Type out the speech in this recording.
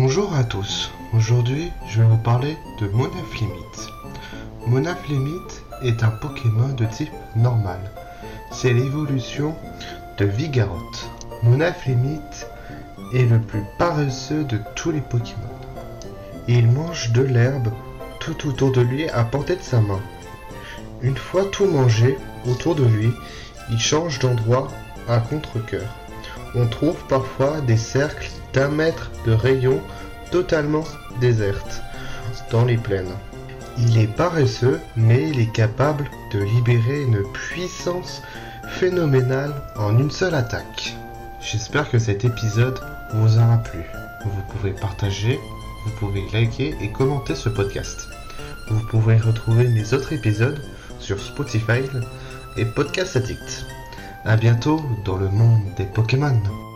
Bonjour à tous, aujourd'hui je vais vous parler de Monaflimite. Monaflimite est un Pokémon de type normal. C'est l'évolution de Vigarotte. Monaflimite est le plus paresseux de tous les Pokémon. Il mange de l'herbe tout autour de lui à portée de sa main. Une fois tout mangé autour de lui, il change d'endroit à contre-coeur. On trouve parfois des cercles d'un mètre de rayon totalement désertes dans les plaines. Il est paresseux, mais il est capable de libérer une puissance phénoménale en une seule attaque. J'espère que cet épisode vous aura plu. Vous pouvez partager, vous pouvez liker et commenter ce podcast. Vous pouvez retrouver mes autres épisodes sur Spotify et Podcast Addict. A bientôt dans le monde des Pokémon.